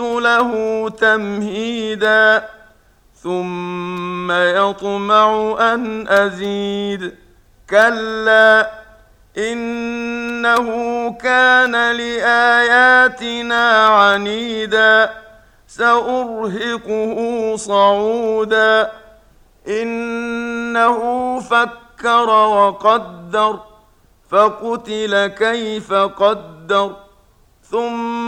له تمهيدا ثم يطمع أن أزيد. كلا إنه كان لآياتنا عنيدا سأرهقه صعودا. إنه فكر وقدر فقتل كيف قدر ثم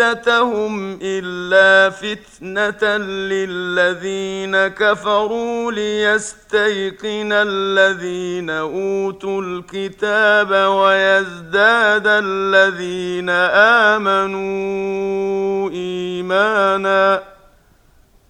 عدتهم الا فتنه للذين كفروا ليستيقن الذين اوتوا الكتاب ويزداد الذين امنوا ايمانا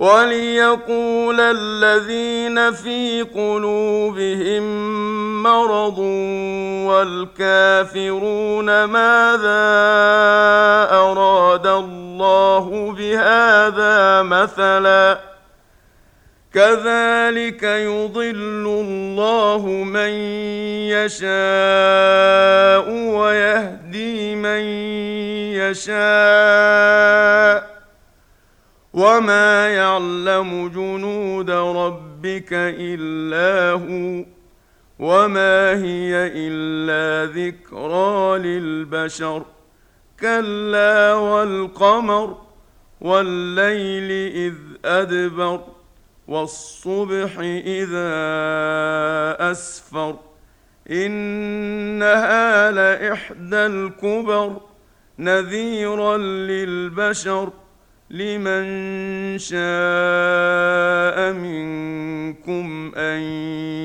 وليقول الذين في قلوبهم مرض والكافرون ماذا أراد الله بهذا مثلا كذلك يضل الله من يشاء ويهدي من يشاء وما يعلم جنود ربك الا هو وما هي الا ذكرى للبشر كلا والقمر والليل اذ ادبر والصبح اذا اسفر انها لاحدى الكبر نذيرا للبشر لمن شاء منكم أن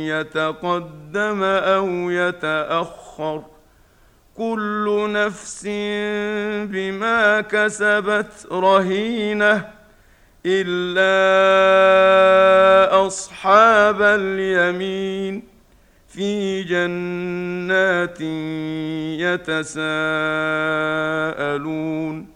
يتقدم أو يتأخر كل نفس بما كسبت رهينة إلا أصحاب اليمين في جنات يتساءلون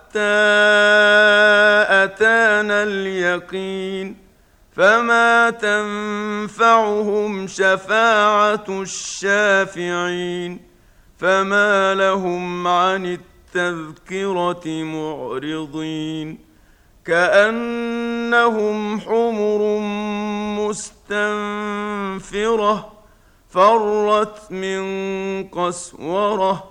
أتانا اليقين فما تنفعهم شفاعة الشافعين فما لهم عن التذكرة معرضين كأنهم حمر مستنفرة فرت من قسورة